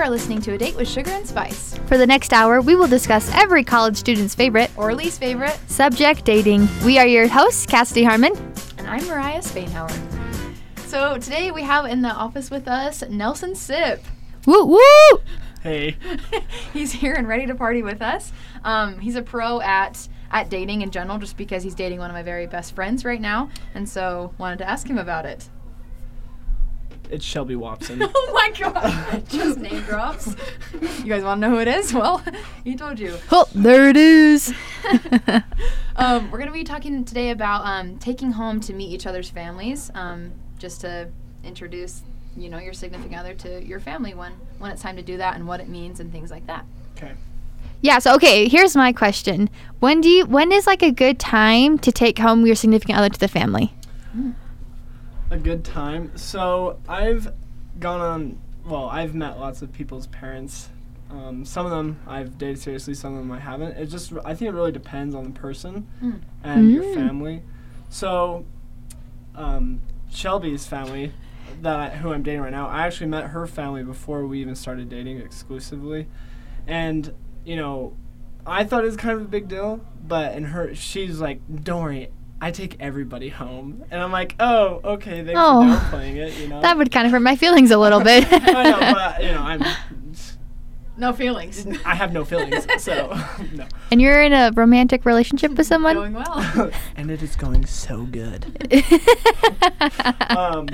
are listening to A Date with Sugar and Spice, For the next hour, we will discuss every college student's favorite or least favorite, subject dating. We are your hosts, Cassidy Harmon. and I'm Mariah Spainhauer. So today we have in the office with us Nelson Sip. Woo woo! Hey. he's here and ready to party with us. Um, he's a pro at at dating in general, just because he's dating one of my very best friends right now, and so wanted to ask him about it. It's Shelby Watson. oh my god! Just name drops. You guys want to know who it is? Well, he told you. Oh, there it is. um, we're going to be talking today about um, taking home to meet each other's families, um, just to introduce, you know, your significant other to your family when when it's time to do that and what it means and things like that. Okay. Yeah, so okay, here's my question. When do you when is like a good time to take home your significant other to the family? A good time. So I've gone on. Well, I've met lots of people's parents. Um, some of them I've dated seriously. Some of them I haven't. It just I think it really depends on the person Mm. and your Mm. family. So, um, Shelby's family, that who I'm dating right now, I actually met her family before we even started dating exclusively, and you know, I thought it was kind of a big deal, but in her, she's like, "Don't worry, I take everybody home," and I'm like, "Oh, okay, thanks Oh. for downplaying it," you know. That would kind of hurt my feelings a little bit. I know, but you know, I'm. No feelings. I have no feelings, so no. and you're in a romantic relationship with someone? Going well. and it is going so good. um,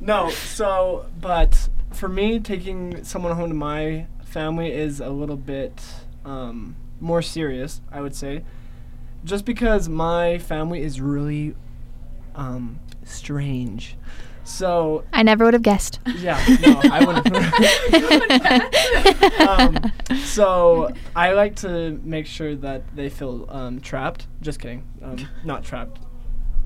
no, so but for me, taking someone home to my family is a little bit um, more serious, I would say, just because my family is really um, strange. So I never would have guessed. yeah, no, I wouldn't. um, so I like to make sure that they feel um, trapped. Just kidding, um, not trapped.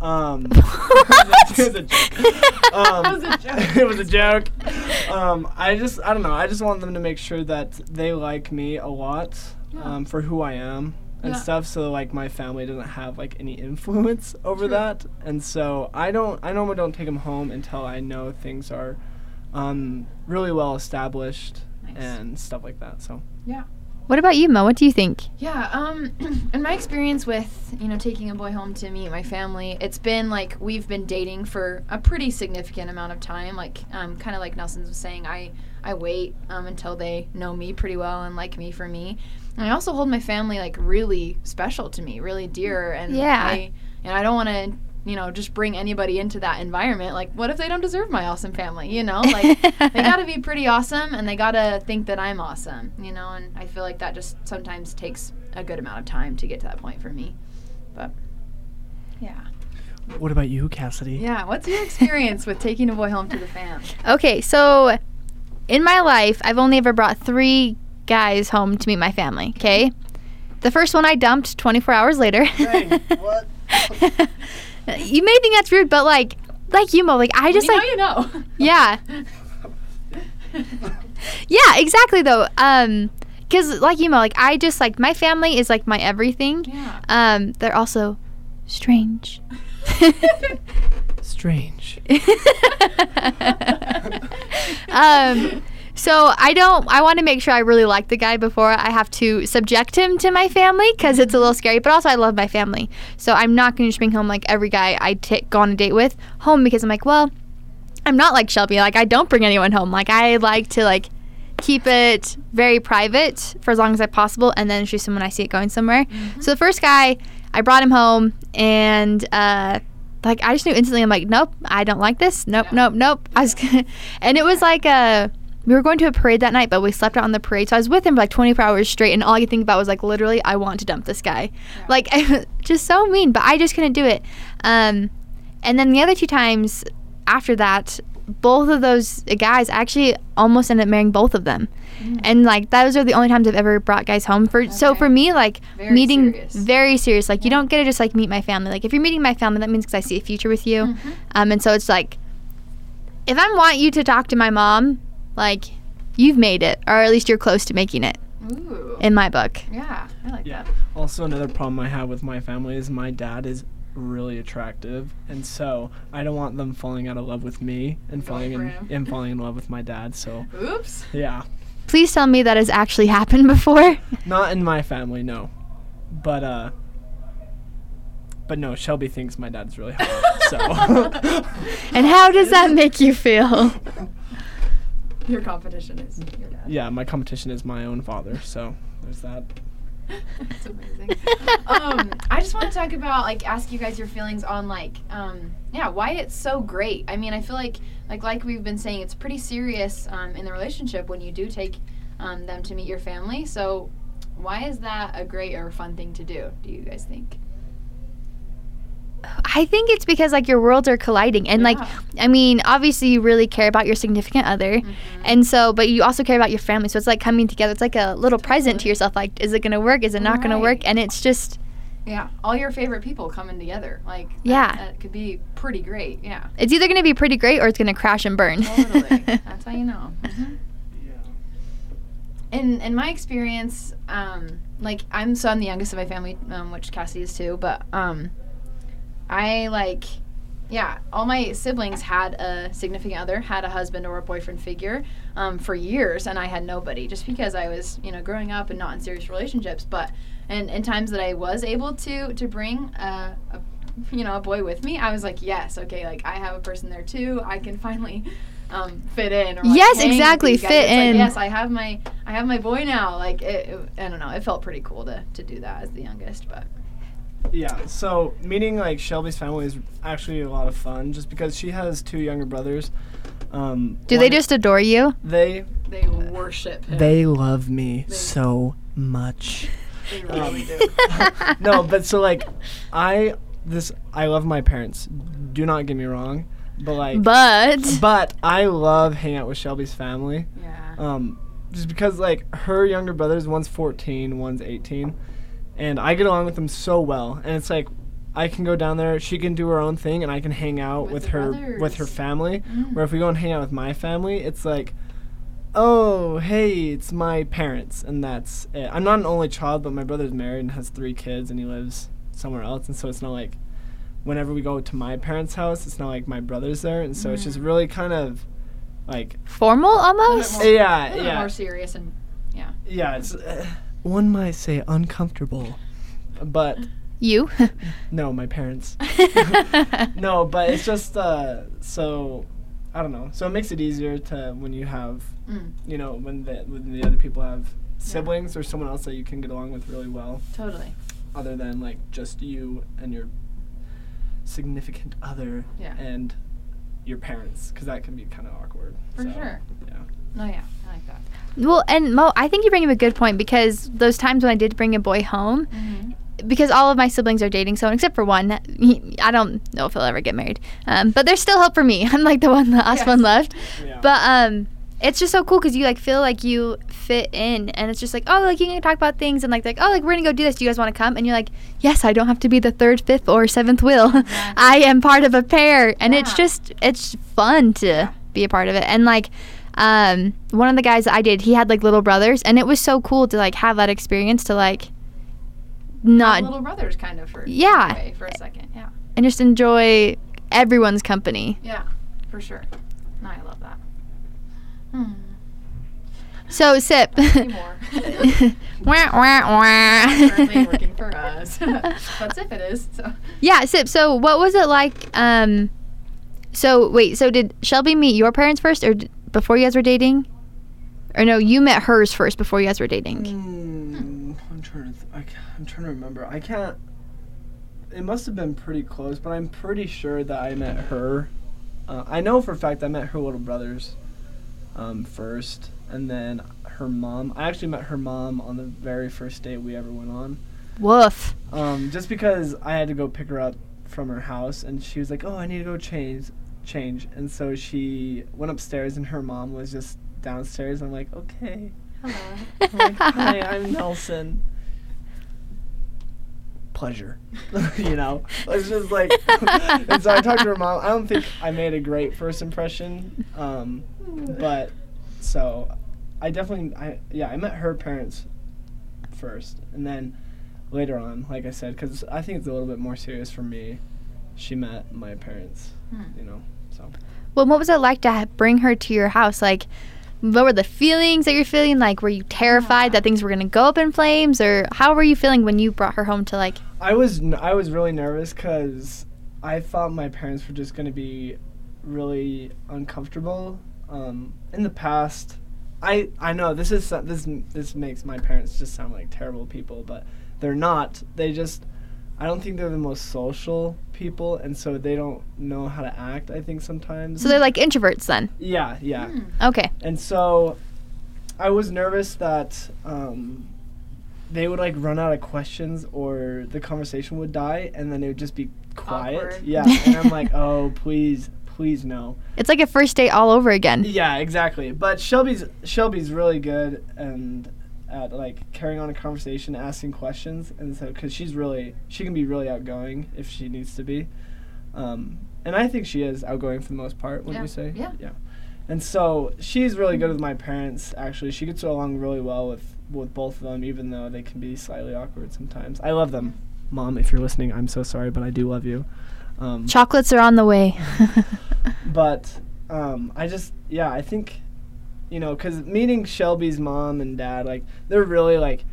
Um, it was a joke. Um, That was a joke. it was a joke. Um, I just, I don't know. I just want them to make sure that they like me a lot Yeah. um, for who I am and Yeah. stuff. So like my family doesn't have like any influence over True. that. And so I don't, I normally don't take them home until I know things are um, really well established Nice. and stuff like that. So yeah. What about you, Mo? What do you think? Yeah, um, in my experience with, you know, taking a boy home to meet my family, it's been like we've been dating for a pretty significant amount of time. Like, um, kind of like nelson's was saying, I, I wait um, until they know me pretty well and like me for me. And I also hold my family like really special to me, really dear. And Yeah. I, and I don't want to, you know, just bring anybody into that environment. Like, what if they don't deserve my awesome family? You know, like they got to be pretty awesome and they got to think that I'm awesome, you know, and I feel like that just sometimes takes a good amount of time to get to that point for me. But yeah. what about you, Cassidy? Yeah, what's your experience with taking a boy home to the fam? Okay, so in my life, I've only ever brought three guys home to meet my family. Okay, the first one I dumped 24 hours later. what? you may think that's rude, but like, like you, Mo, like I just you like, know, you know. yeah, yeah, exactly though. Um, because like you, Mo, like I just like my family is like my everything. yeah. Um, they're also strange. Strange. um, so I don't. I want to make sure I really like the guy before I have to subject him to my family because it's a little scary. But also, I love my family, so I'm not going to just bring home like every guy I take go on a date with home because I'm like, well, I'm not like Shelby. Like I don't bring anyone home. Like I like to like keep it very private for as long as I possible, and then introduce him when I see it going somewhere. So the first guy, I brought him home, and uh, like I just knew instantly. I'm like, nope, I don't like this. Nope, Yeah. nope, nope. I was, gonna, and it was like a. We were going to a parade that night, but we slept out on the parade. So I was with him for like 24 hours straight, and all I could think about was like, literally, I want to dump this guy. Yeah. Like, just so mean, but I just couldn't do it. Um, and then the other two times after that, both of those guys actually almost ended up marrying both of them. And like those are the only times I've ever brought guys home for. So for me, like Very meeting serious. very serious. Like you don't get to just like meet my family. Like if you're meeting my family, that means because I see a future with you. Mhm. Um, and so it's like, if I want you to talk to my mom, like you've made it, or at least you're close to making it Ooh. in my book. yeah, I like Yeah. that. Also, another problem I have with my family is my dad is really attractive, and so I don't want them falling out of love with me and falling in and falling in love with my dad. So Oops. yeah, please tell me that has actually happened before. Not in my family, no. But uh but no, Shelby thinks my dad's really hot. so and how does that make you feel? Your competition is your dad. Yeah, my competition is my own father, so there's that. That's amazing. um, I just want to talk about like ask you guys your feelings on like um, yeah why it's so great. I mean I feel like like like we've been saying it's pretty serious um, in the relationship when you do take um, them to meet your family. So why is that a great or fun thing to do? Do you guys think? I think it's because like your worlds are colliding and like I mean obviously you really care about your significant other Mhm. and so but you also care about your family so it's like coming together it's like a little present to yourself like is it going to work is it not going to work and it's just Yeah, all your favorite people coming together. Like that- Yeah. that, could be pretty great. Yeah, it's either going to be pretty great or it's going to crash and burn. totally. That's how you know. Mhm. in in my experience, um, like I'm so I'm the youngest of my family, um, which Cassie is too. But um, I like, yeah, all my siblings had a significant other, had a husband or a boyfriend figure um, for years, and I had nobody, just because I was you know growing up and not in serious relationships. But and in times that I was able to to bring a, a you know a boy with me, I was like, yes, okay, like I have a person there too. I can finally. Um, fit in or like, Yes, exactly, fit like, in. yes, I have my I have my boy now. Like it, it- I don't know. It felt pretty cool to to do that as the youngest, but Yeah, so meeting like Shelby's family is actually a lot of fun just because she has two younger brothers. Um, Do they just adore you? they they worship him. they love me They- so much. They really do. no, but so like I this I love my parents. Do not get me wrong, but like But but I love hanging out with Shelby's family. Yeah. Um, just because like her younger brothers, one's 14, one's 18, and I get along with them so well, and it's like I can go down there, she can do her own thing, and I can hang out With with, the her with her family. Mm. Where if we go and hang out with my family, it's like, oh hey, it's my parents, and that's it. I'm not an only child, but my brother's married and has three kids, and he lives somewhere else, and so it's not like whenever we go to my parents' house, it's not like my brother's there, and so it's just Mm. really kind of like formal almost? more- yeah a yeah more serious and yeah. yeah, it's uh, one might say uncomfortable, but You? no, my parents. no, but it's just uh, so I don't know. So it makes it easier to when you have Mm, you know when the when the other people have siblings or someone else that you can get along with really well, totally. other than like just you and your significant other Yeah. and your parents, because that can be kind of awkward. For So, sure. Yeah. No, yeah, I like that. Well, and Mo, I think you bring up a good point because those times when I did bring a boy home, Mm-hmm. because all of my siblings are dating someone except for one. He, I don't know if he'll ever get married. Um, but there's still hope for me. I'm like the one, the last Yes. one left. Yeah. But um, it's just so cool because you like feel like you fit in, and it's just like oh, like you can talk about things and like like oh, like we're gonna go do this. Do you guys want to come? And you're like yes, I don't have to be the third, fifth, or seventh wheel. Exactly. I am part of a pair, and it's just it's fun to be a part of it. And like um, one of the guys that I did, he had like little brothers, and it was so cool to like have that experience to like not little brothers, kind of for Yeah. for a second. Yeah. and just enjoy everyone's company. Yeah, for sure. No, I love that. Hmm. So sip. Anymore. wah, wah, Currently wah. working for us. That's if it is. So. yeah, sip. So what was it like? Um, so wait. So did Shelby meet your parents first, or d- before you guys were dating? Or no, you met hers first before you guys were dating. Mm, I'm trying to. Th- I I'm trying to remember. I can't. It must have been pretty close, but I'm pretty sure that I met her. Uh, I know for a fact I met her little brothers um, first, and then her mom. I actually met her mom on the very first date we ever went on. Woof. Um, just because I had to go pick her up from her house, and she was like, "Oh, I need to go change, change," and so she went upstairs, and her mom was just downstairs. I'm like, "Okay." Hello. I'm like, Hi, I'm Nelson. Pleasure. you know? It's just like and so I talked to her mom. I don't think I made a great first impression. Um, but so I definitely I yeah, I met her parents first and then later on, like I said, cuz I think it's a little bit more serious for me. She met my parents, Hmm. you know. So Well, what was it like to bring her to your house? Like, what were the feelings that you're feeling? Like, were you terrified that things were gonna go up in flames, or how were you feeling when you brought her home to like? I was n- I was really nervous because I thought my parents were just gonna be really uncomfortable. Um, in the past, I I know this is this this makes my parents just sound like terrible people, but they're not. They just I don't think they're the most social people, and so they don't know how to act. I think sometimes. So they're like introverts then. yeah, yeah. Hmm. Okay. And so I was nervous that um, they would like run out of questions or the conversation would die and then it would just be quiet. Awkward. Yeah. and I'm like, oh, please, please no. It's like a first date all over again. Yeah, exactly. But Shelby's Shelby's really good and at like carrying on a conversation, asking questions, and so because she's really she can be really outgoing if she needs to be, um, and I think she is outgoing for the most part. Wouldn't Yeah. you say? Yeah. Yeah. And so she's really good with my parents. Actually, she gets along really well with with both of them, even though they can be slightly awkward sometimes. I love them, mom. If you're listening, I'm so sorry, but I do love you. Um, Chocolates are on the way. but um, I just yeah I think you know because meeting Shelby's mom and dad like they're really like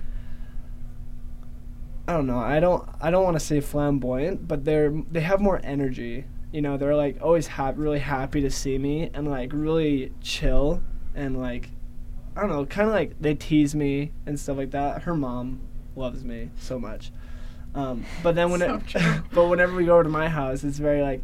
I don't know I don't I don't want to say flamboyant but they're they have more energy. You know they're like always ha- really happy to see me and like really chill and like I don't know kind of like they tease me and stuff like that. Her mom loves me so much. Um, but then when So it, but whenever we go over to my house it's very like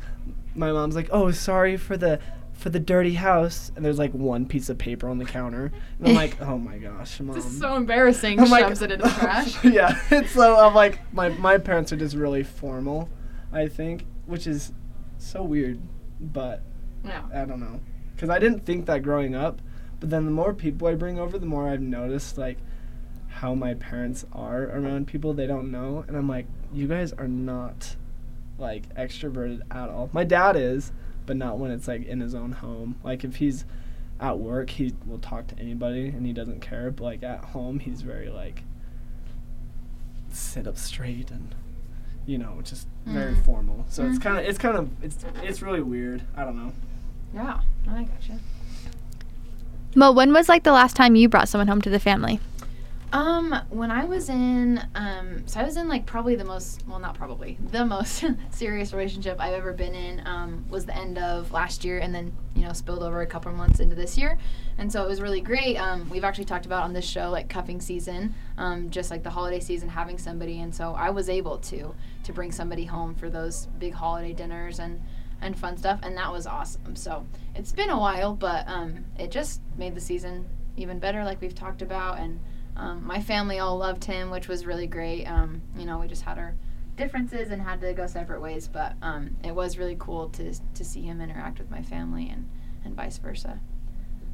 my mom's like, "Oh, sorry for the for the dirty house," and there's like one piece of paper on the counter, and I'm like, "Oh my gosh, mom." This is so embarrassing. I'm Shoves it in the trash. yeah, it's so I'm like my my parents are just really formal, I think, which is so weird, but Yeah. I don't know, because I didn't think that growing up, but then the more people I bring over, the more I've noticed like how my parents are around people they don't know, and I'm like, you guys are not like extroverted at all. My dad is, but not when it's like in his own home. Like if he's at work, he will talk to anybody and he doesn't care. But like at home, he's very like sit up straight and you know just very Mm. formal. So it's Mhm. kind of it's kind of it's it's really weird. I don't know. Yeah. I gotcha. Well, when was like the last time you brought someone home to the family? Um, when I was in, um, so I was in like probably the most, well, not probably, the most serious relationship I've ever been in, um, was the end of last year and then, you know, spilled over a couple months into this year. And so it was really great. Um, we've actually talked about on this show, like cuffing season, um, just like the holiday season, having somebody. And so I was able to, to bring somebody home for those big holiday dinners and, and fun stuff. And that was awesome. So it's been a while, but, um, it just made the season even better, like we've talked about. And, um, my family all loved him, which was really great. Um, you know, we just had our differences and had to go separate ways, but um, it was really cool to to see him interact with my family and and vice versa.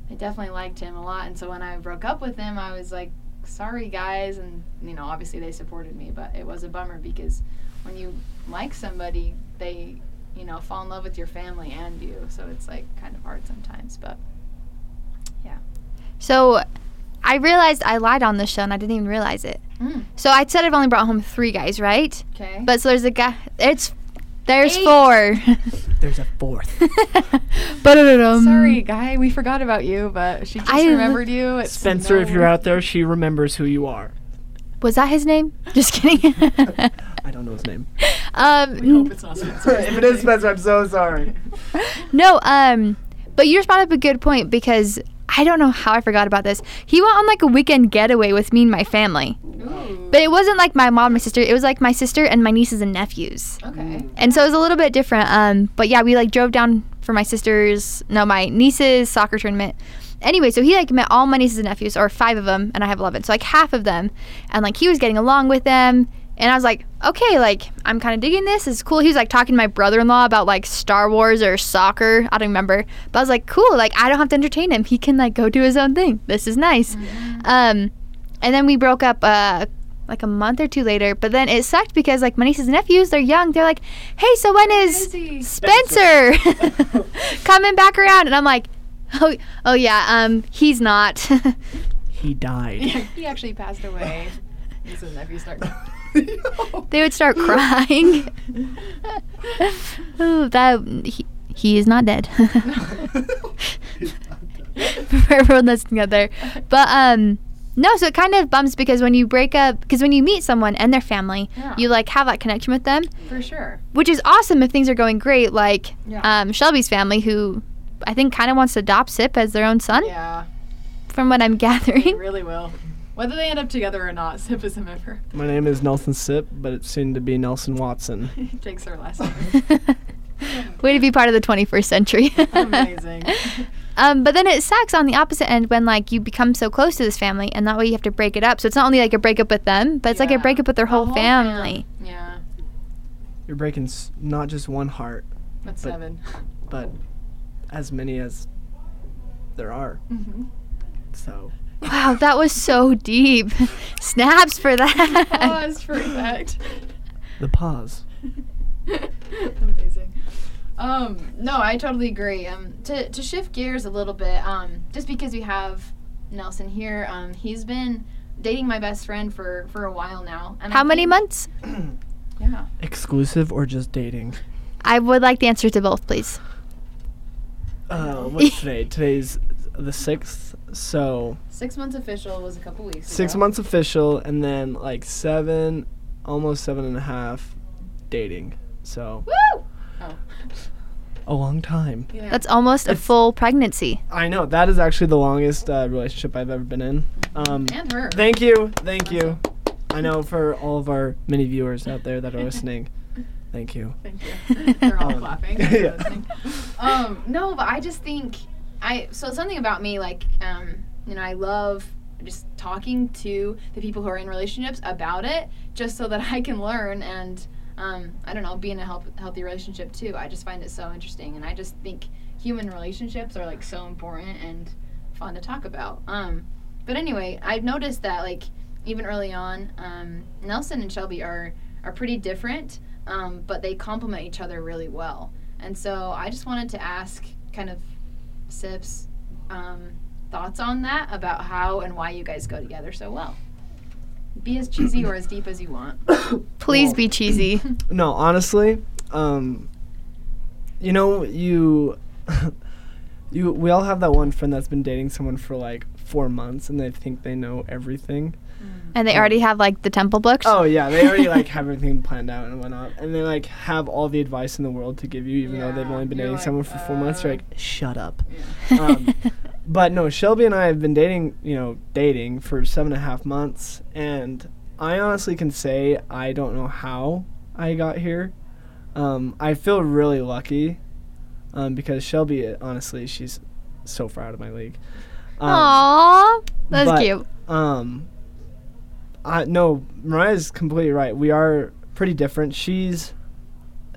I definitely liked him a lot, and so when I broke up with him, I was like, "Sorry, guys," and you know, obviously they supported me, but it was a bummer because when you like somebody, they you know fall in love with your family and you, so it's like kind of hard sometimes, but yeah. So I realized I lied on this show and I didn't even realize it. mm, So I said I've only brought home three guys, right? okay. But so there's a guy. It's there's Eight. four. There's a fourth. Ba-da-da-dum. Sorry, guy, we forgot about you, but she just I- remembered you. It's Spencer, if you're out there, she remembers who you are. Was that his name? Just kidding. I don't know his name. um, We hope it's not Spencer. if it is Spencer, I'm so sorry. no, um, but you just brought up a good point because I don't know how I forgot about this. He went on like a weekend getaway with me and my family, Ooh. but it wasn't like my mom, and my sister. It was like my sister and my nieces and nephews, Okay. and so it was a little bit different. Um, but yeah, we like drove down for my sister's, no, my niece's soccer tournament. Anyway, so he like met all my nieces and nephews, or five of them, and I have eleven, so like half of them, and like he was getting along with them. And I was like, okay, like I'm kind of digging this. It's cool. He was like talking to my brother-in-law about like Star Wars or soccer. I don't remember, but I was like, cool. Like I don't have to entertain him. He can like go do his own thing. This is nice. Um, and then we broke up uh, like a month or two later. But then it sucked because like my nieces and nephews, they're young. They're like, hey, so when is is? Spencer coming back around? And I'm like, oh, oh yeah, um, he's not. He died. he actually passed away. This is nephew start. They would start crying. oh, that he, he is not dead. for everyone that's together. But um, no, so it kind of bumps because when you break up, because when you meet someone and their family, Yeah. you like have that connection with them, For sure. which is awesome if things are going great. Like Yeah. um, Shelby's family, who I think kind of wants to adopt Sip as their own son, Yeah, from what I'm they gathering. really will. Whether they end up together or not, Sip is a member. My name is Nelson Sip, but it's soon to be Nelson Watson. Takes her last name. Way to be part of the 21st century. Amazing. Um, but then it sucks on the opposite end when like you become so close to this family, and that way you have to break it up. So it's not only like a breakup with them, but it's like a breakup with their whole, whole family. Yeah, You're breaking s- not just one heart, that's But- seven. but as many as there are. Mm-hmm. So Wow, that was so deep. Snaps for that. Pause for effect. the pause. Amazing. Um, no, I totally agree. Um, to, to shift gears a little bit, um, just because we have Nelson here, um, he's been dating my best friend for, for a while now. And I How many months? Yeah. Exclusive or just dating? I would like the answer to both, please. Uh, what's today? Today's the sixth. So Six months official was a couple weeks six ago. months official, and then like seven, almost seven and a half, dating. So Woo! Oh. a long time. Yeah. That's almost a full pregnancy. I know that is actually the longest uh, relationship I've ever been in. Um, And her. thank you, thank you. I know for all of our many viewers out there that are listening, thank you. Thank you. They're all clapping. yeah. um, no, but I just think I so something about me like um, you know I love just talking to the people who are in relationships about it, just so that I can learn and um, I don't know be in a help, healthy relationship too. I just find it so interesting, and I just think human relationships are like so important and fun to talk about. Um, but anyway, I've noticed that like even early on, um, Nelson and Shelby are are pretty different, um, but they complement each other really well. And so I just wanted to ask kind of Sips um, thoughts on that about how and why you guys go together so well. Be as cheesy or as deep as you want. Please Well- be cheesy. No, honestly, um, you know, you, you, we all have that one friend that's been dating someone for like four months, and they think they know everything. And they already have like the temple books. Oh yeah, they already like have everything planned out and whatnot, and they like have all the advice in the world to give you, even though they've only been you're dating like, someone for four months. You're uh, like, shut up. Yeah. um, But no, Shelby and I have been dating, you know, dating for seven and a half months, and I honestly can say I don't know how I got here. Um, I feel really lucky um, because Shelby, honestly, she's so far out of my league. Um, Aww, that's but- cute. um, I no, Mariah's completely right. We are pretty different. She's,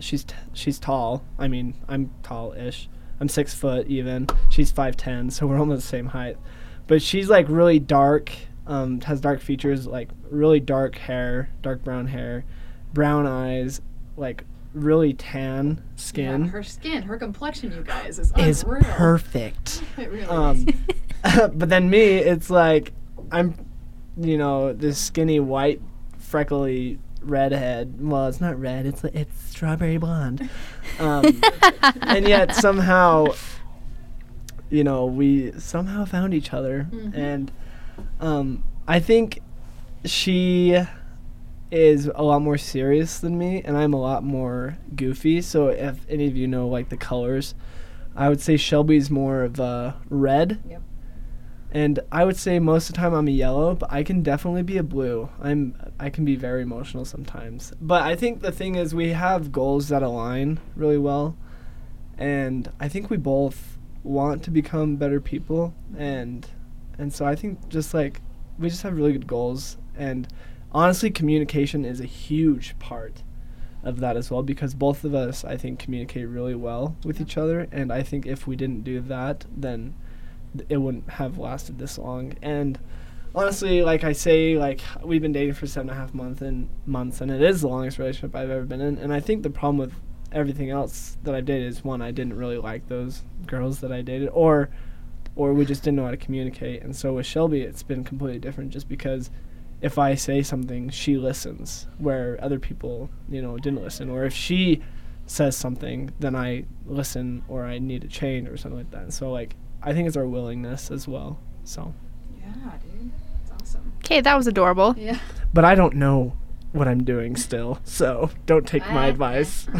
she's t- she's tall. I mean, I'm tall-ish. I'm six foot even. She's five ten, so we're almost the same height. But she's like really dark. Um, has dark features, like really dark hair, dark brown hair, brown eyes, like really tan skin. Yeah, her skin, her complexion, you guys, is is unreal. perfect. It really Um, is. but then me, it's like I'm, you know, this skinny white, freckly redhead. Well, it's not red. It's like it's strawberry blonde. Um, and yet somehow, you know, we somehow found each other, Mhm. and um, I think she is a lot more serious than me, and I'm a lot more goofy. So if any of you know like the colors, I would say Shelby's more of a red. Yep. And I would say most of the time I'm a yellow, but I can definitely be a blue. I'm I can be very emotional sometimes. But I think the thing is we have goals that align really well. And I think we both want to become better people and and so I think just like we just have really good goals and honestly communication is a huge part of that as well because both of us I think communicate really well with each other and I think if we didn't do that then th- it wouldn't have lasted this long. And honestly like I say like we've been dating for seven and a half months and months and it is the longest relationship I've ever been in. And I think the problem with everything else that I've dated is one I didn't really like those girls that I dated or or we just didn't know how to communicate. And so with Shelby it's been completely different just because if I say something she listens where other people you know didn't listen or if she says something then I listen or I need to change or something like that and so like I think it's our willingness as well. So, Yeah, dude. That's awesome. Okay, that was adorable. Yeah. but I don't know what I'm doing still, so don't take my advice.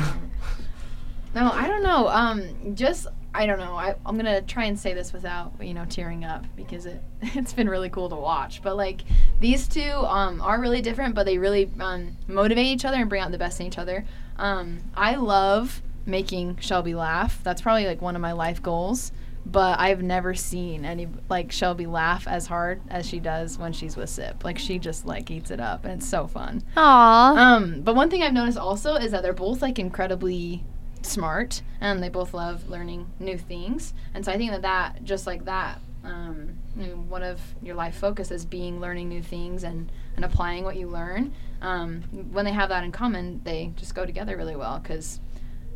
No, I don't know. Um, just I don't know. I, I'm gonna try and say this without you know tearing up because it it's been really cool to watch. But like these two um, are really different, but they really um, motivate each other and bring out the best in each other. Um, I love making Shelby laugh. That's probably like one of my life goals. But I've never seen any like Shelby laugh as hard as she does when she's with Sip. Like she just like eats it up, and it's so fun. Aw. Um, but one thing I've noticed also is that they're both like incredibly smart, and they both love learning new things. And so I think that that just like that, um, you know, one of your life focuses being learning new things and and applying what you learn. Um, when they have that in common, they just go together really well because.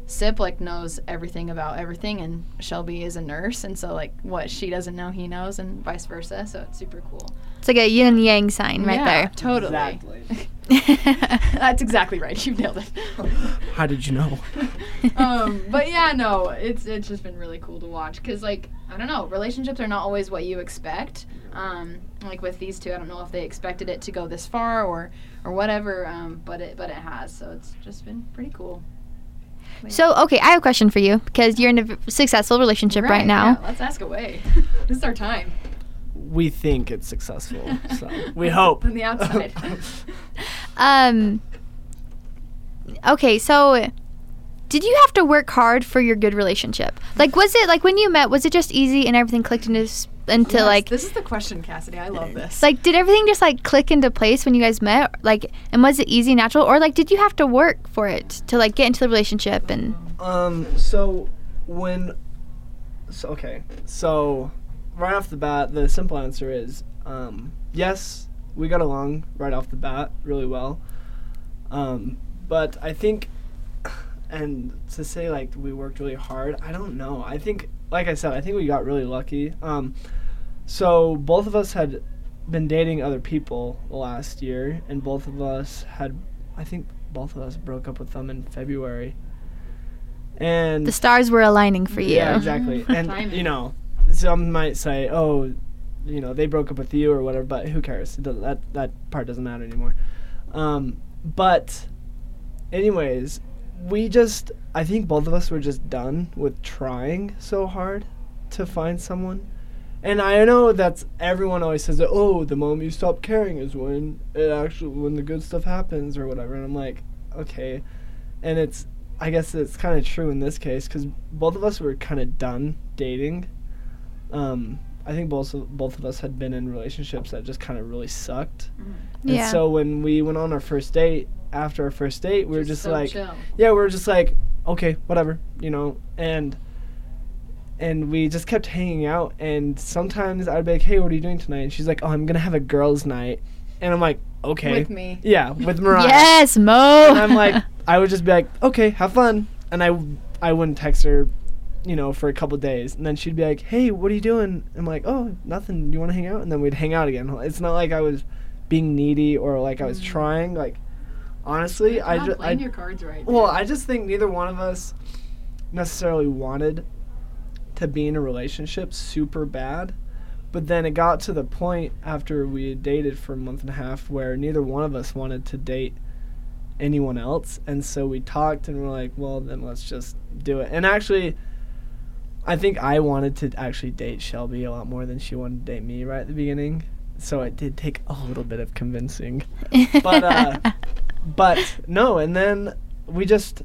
Sip like knows everything about everything, and Shelby is a nurse, and so like what she doesn't know, he knows, and vice versa. So it's super cool. It's like a yin and yang sign right there. Totally. Exactly. That's exactly right. You've nailed it. How did you know? um, but yeah, no, it's it's just been really cool to watch because like I don't know, relationships are not always what you expect. Um, like with these two, I don't know if they expected it to go this far or or whatever, um, but it but it has. So it's just been pretty cool. So, okay, I have a question for you because you're in a successful relationship right, now. yeah, let's ask away. this is our time We think it's successful, so we hope. on the outside. Um. Okay, so did you have to work hard for your good relationship? Like, was it like when you met? Was it just easy and everything clicked into s- into Yes, like this is the question, Cassidy. I love this. like did everything just like click into place when you guys met? Like, and was it easy, natural, or like did you have to work for it to like get into the relationship and? Um. So when. So okay. So right off the bat, the simple answer is um, yes. We got along right off the bat really well. Um, but I think, and to say like we worked really hard, I don't know. I think, like I said, I think we got really lucky. Um, so both of us had been dating other people last year, and both of us had, I think, both of us broke up with them in February. And The stars were aligning for you. yeah, exactly. and you know, some might say, "Oh, you know, they broke up with you or whatever," but who cares? It that that part doesn't matter anymore. Um, but, anyways, we just I think both of us were just done with trying so hard to find someone. And I know that's everyone always says that. Oh, the moment you stop caring is when it actually when the good stuff happens or whatever. And I'm like, okay, and it's I guess it's kind of true in this case because both of us were kind of done dating. Um, I think both of, both of us had been in relationships that just kind of really sucked. And Yeah. so when we went on our first date, after our first date, we were just so like, chill. yeah, we were just like, okay, whatever, you know, and and we just kept hanging out. And sometimes I'd be like, hey, what are you doing tonight? And she's like, oh, I'm gonna have a girls' night, and I'm like, okay, with me. yeah, with Mariah. Yes, Mo. And I'm like, I would just be like, okay, have fun, and I I wouldn't text her, you know, for a couple days, and then she'd be like, hey, what are you doing? I'm like, oh, nothing. You want to hang out? And then we'd hang out again. It's not like I was being needy or like I was mm. trying. Like, honestly, I Not just I your cards right. well, dude. I just think neither one of us necessarily wanted to be in a relationship super bad. But then it got to the point after we had dated for a month and a half where neither one of us wanted to date anyone else. And so we talked and we're like, well, then let's just do it. And actually, I think I wanted to actually date Shelby a lot more than she wanted to date me right at the beginning. So it did take a little bit of convincing but, uh, but no and then we just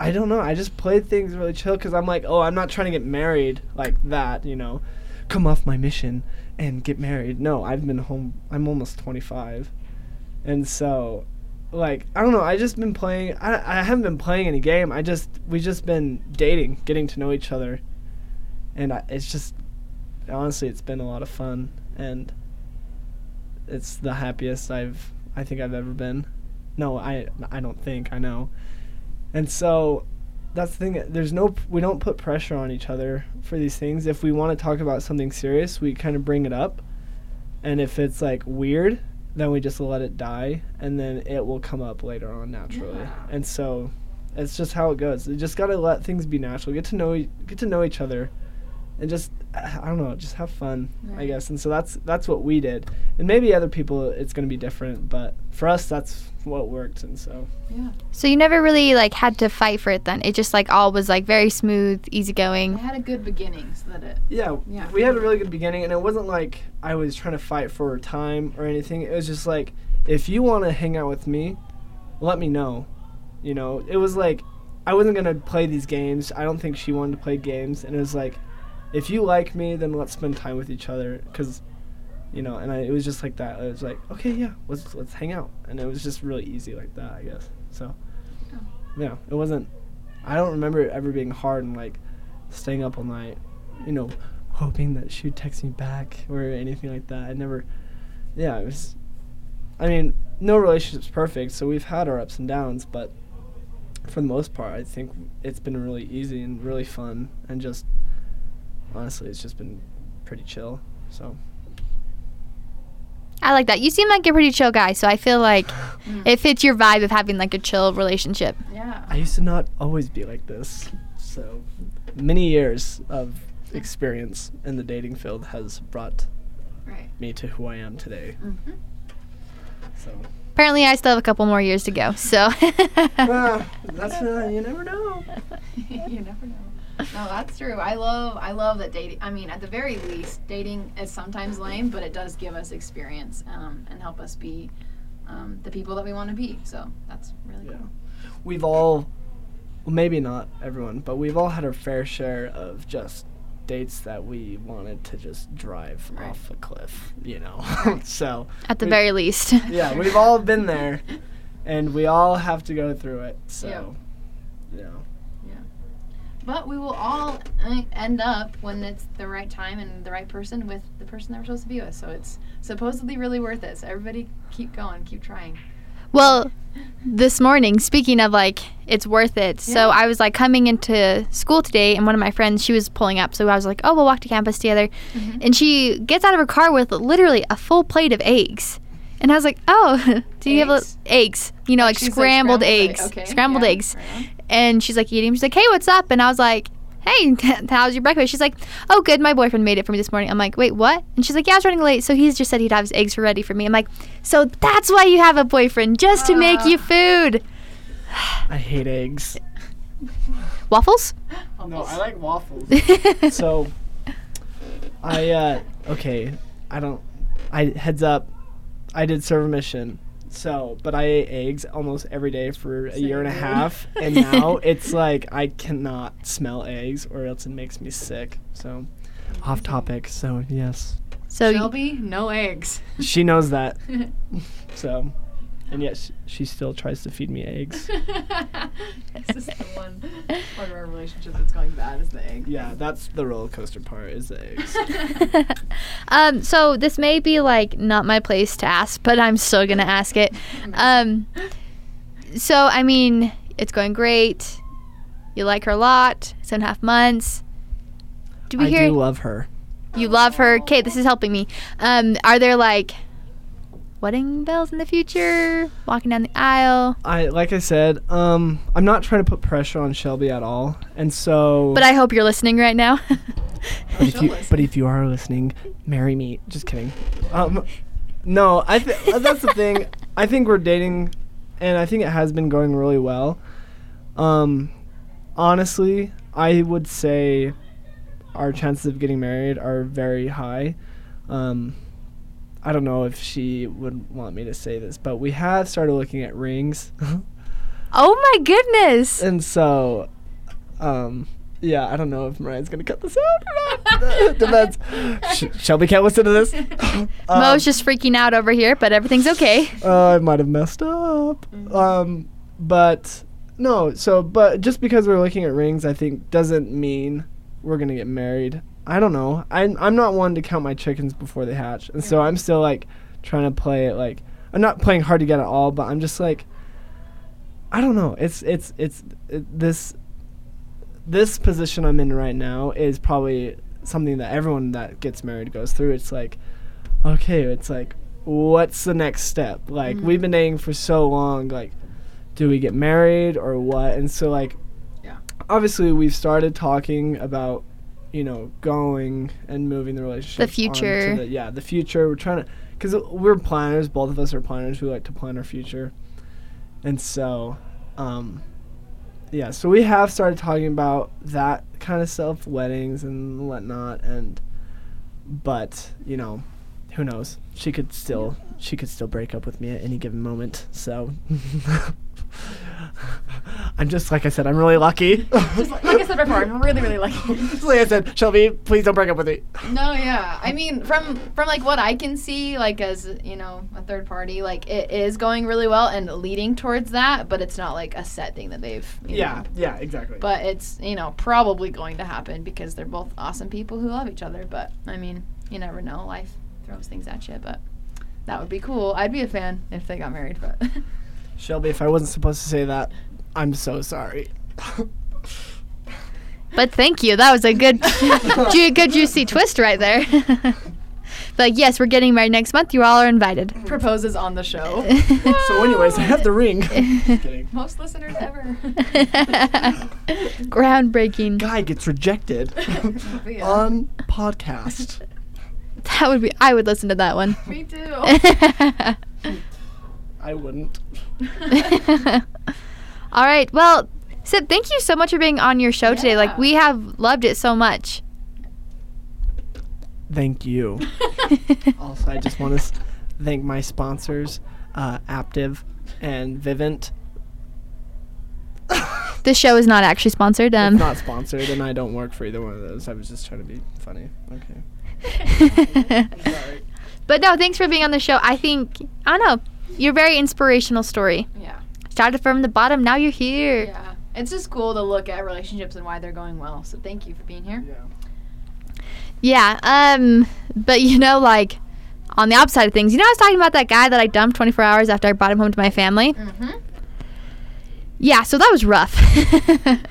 i don't know i just played things really chill because i'm like oh i'm not trying to get married like that you know. Come off my mission and get married. No i've been home i'm almost 25 and so like i don't know i just been playing i, I haven't been playing any game. I just we just been dating getting to know each other. And I, it's just honestly it's been a lot of fun and it's the happiest I've I think I've ever been. No, I I don't think I know. And so that's the thing. There's no we don't put pressure on each other for these things. If we want to talk about something serious, we kind of bring it up. And if it's like weird, then we just let it die and then it will come up later on naturally. Yeah. And so it's just how it goes. You just got to let things be natural. Get to know get to know each other and just I don't know, just have fun, I guess. And so that's that's what we did. And maybe other people it's going to be different, but for us that's what worked. And so Yeah. So you never really like had to fight for it then. It just like all was like very smooth, easygoing. I easygoing. had a good beginning so that it. yeah, Yeah. we had a really good beginning, and it wasn't like I was trying to fight for time or anything. It was just like if you want to hang out with me, let me know. You know, it was like I wasn't gonna play these games. I don't think she wanted to play games, and it was like, if you like me, then let's spend time with each other, cause, you know, and I, it was just like that. It was like, okay, yeah, let's let's hang out, and it was just really easy like that, I guess. So, oh. yeah, it wasn't. I don't remember it ever being hard and like staying up all night, you know, hoping that she'd text me back or anything like that. I never. Yeah, it was. I mean, no relationship's perfect, so we've had our ups and downs, but for the most part, I think it's been really easy and really fun, and just honestly, it's just been pretty chill. So I like that. You seem like a pretty chill guy, so I feel like it fits your vibe of having like a chill relationship. Yeah. I used to not always be like this. So many years of experience in the dating field has brought Right. me to who I am today. Mm-hmm. So Apparently, I still have a couple more years to go. So that's uh, you never know. you never know. No, that's true. I love I love that dating. I mean, at the very least, dating is sometimes lame, but it does give us experience um, and help us be um, the people that we want to be. So that's really Yeah. cool. We've all, well, maybe not everyone, but we've all had our fair share of just dates that we wanted to just drive Right. off a cliff, you know. so at the we- very least, yeah, we've all been there, and we all have to go through it. So, Yeah. yeah. But we will all uh, end up when it's the right time and the right person with the person that we're supposed to be with. So it's supposedly really worth it. So everybody keep going, keep trying. Well, this morning, speaking of like it's worth it. So I was like coming into school today, and one of my friends she was pulling up. So I was like, oh, we'll walk to campus together, mm-hmm. and she gets out of her car with literally a full plate of eggs. And I was like, "Oh, do you have Eggs? a, eggs? You know, like She's scrambled, egg- eggs, Okay. scrambled yeah, eggs." right. And she's like eating. She's like, "Hey, what's up?" And I was like, "Hey, how's your breakfast?" She's like, "Oh, good. My boyfriend made it for me this morning." I'm like, "Wait, what?" And she's like, "Yeah, I was running late, so he's just said he'd have his eggs ready for me." I'm like, "So that's why you have a boyfriend, just to make Ah. you food." I hate eggs. Waffles? No, I like waffles. so I uh okay, I don't I heads up. I did serve a mission. So, but I ate eggs almost every day for a year and a half, and now it's like I cannot smell eggs, or else it makes me sick. So, off topic. So yes, so y- Shelby, no eggs. she knows that. So, and yet she, she still tries to feed me eggs. this is the one part of our relationship that's going bad is the egg. Yeah, that's the roller coaster part. Is the eggs. um, so this may be like not my place to ask, but I'm still gonna ask it. Um, so I mean, it's going great. You like her a lot. Seven and a half months. Do we I hear do love her. you love her? Okay, this is helping me. Um, are there like wedding bells in the future? Walking down the aisle. I like I said, um, I'm not trying to put pressure on Shelby at all, and so. But I hope you're listening right now. but if you listen. but if you are listening, marry me. Just kidding. Um, no, I th- that's the thing. I think we're dating, and I think it has been going really well. Um, honestly, I would say our chances of getting married are very high. Um, I don't know if she would want me to say this, but we have started looking at rings. oh my goodness. And so, um, yeah, I don't know if Mariah's gonna cut this out or not. Depends. Sh- Shelby can't listen to this. um, Mo's just freaking out over here, but everything's okay. uh, I might have messed up. Um, but no. So, but just because we're looking at rings, I think doesn't mean we're gonna get married. I don't know. I'm I'm not one to count my chickens before they hatch, and so I'm still like trying to play it like I'm not playing hard to get at all, but I'm just like I don't know. It's it's it's it, this this position I'm in right now is probably something that everyone that gets married goes through. It's like okay, it's like what's the next step? Like we've mm. been dating for so long, like do we get married or what? And so like Yeah. obviously we've started talking about you know, going and moving the relationship. The future. The, yeah, the future. We're trying to, because we're planners. Both of us are planners. We like to plan our future, and so, um, yeah. So we have started talking about that kind of stuff, weddings and whatnot, and, but you know, who knows? She could still, she could still break up with me at any given moment. So. I'm just like I said. I'm really lucky. Just like, like I said before, I'm really, really lucky. Just like I said, Shelby, please don't break up with me. No, yeah. I mean, from from like what I can see, like as you know, a third party, like it is going really well and leading towards that, but it's not like a set thing that they've. You Yeah, Know, yeah, exactly. but it's you know probably going to happen because they're both awesome people who love each other. But I mean, you never know. Life throws things at you, but that would be cool. I'd be a fan if they got married, but. Shelby, if I wasn't supposed to say that, I'm so sorry. But thank you. That was a good, ju- good juicy twist right there. but yes, we're getting married next month. You all are invited. proposes on the show. so, anyways, I have the ring. Just kidding. Most listeners ever. Groundbreaking. Guy gets rejected yeah, on podcast. That would be. I would listen to that one. me too. I wouldn't. All right. Well, Sip, thank you so much for being on your show today. Like, we have loved it so much. Thank you. also, I just want to thank my sponsors, uh, Aptive and Vivint. This show is not actually sponsored. Um, it's not sponsored, and I don't work for either one of those. I was just trying to be funny. Okay. Sorry. but no, thanks for being on the show. I think I don't know. You're very inspirational story. yeah. Started from the bottom, now you're here. Yeah. It's just cool to look at relationships and why they're going well. So thank you for being here. Yeah. Yeah. Um. But you know, like on the opposite of things, you know, I was talking about that guy that I dumped 24 hours after I brought him home to my family. Mm-hmm. Yeah. So that was rough.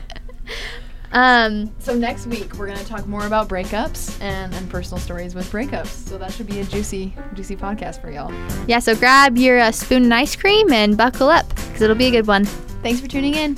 um. So next week we're gonna talk more about breakups and, and personal stories with breakups. So that should be a juicy, juicy podcast for y'all. Yeah. So grab your uh, spoon and ice cream and buckle up because it'll be a good one. Thanks for tuning in.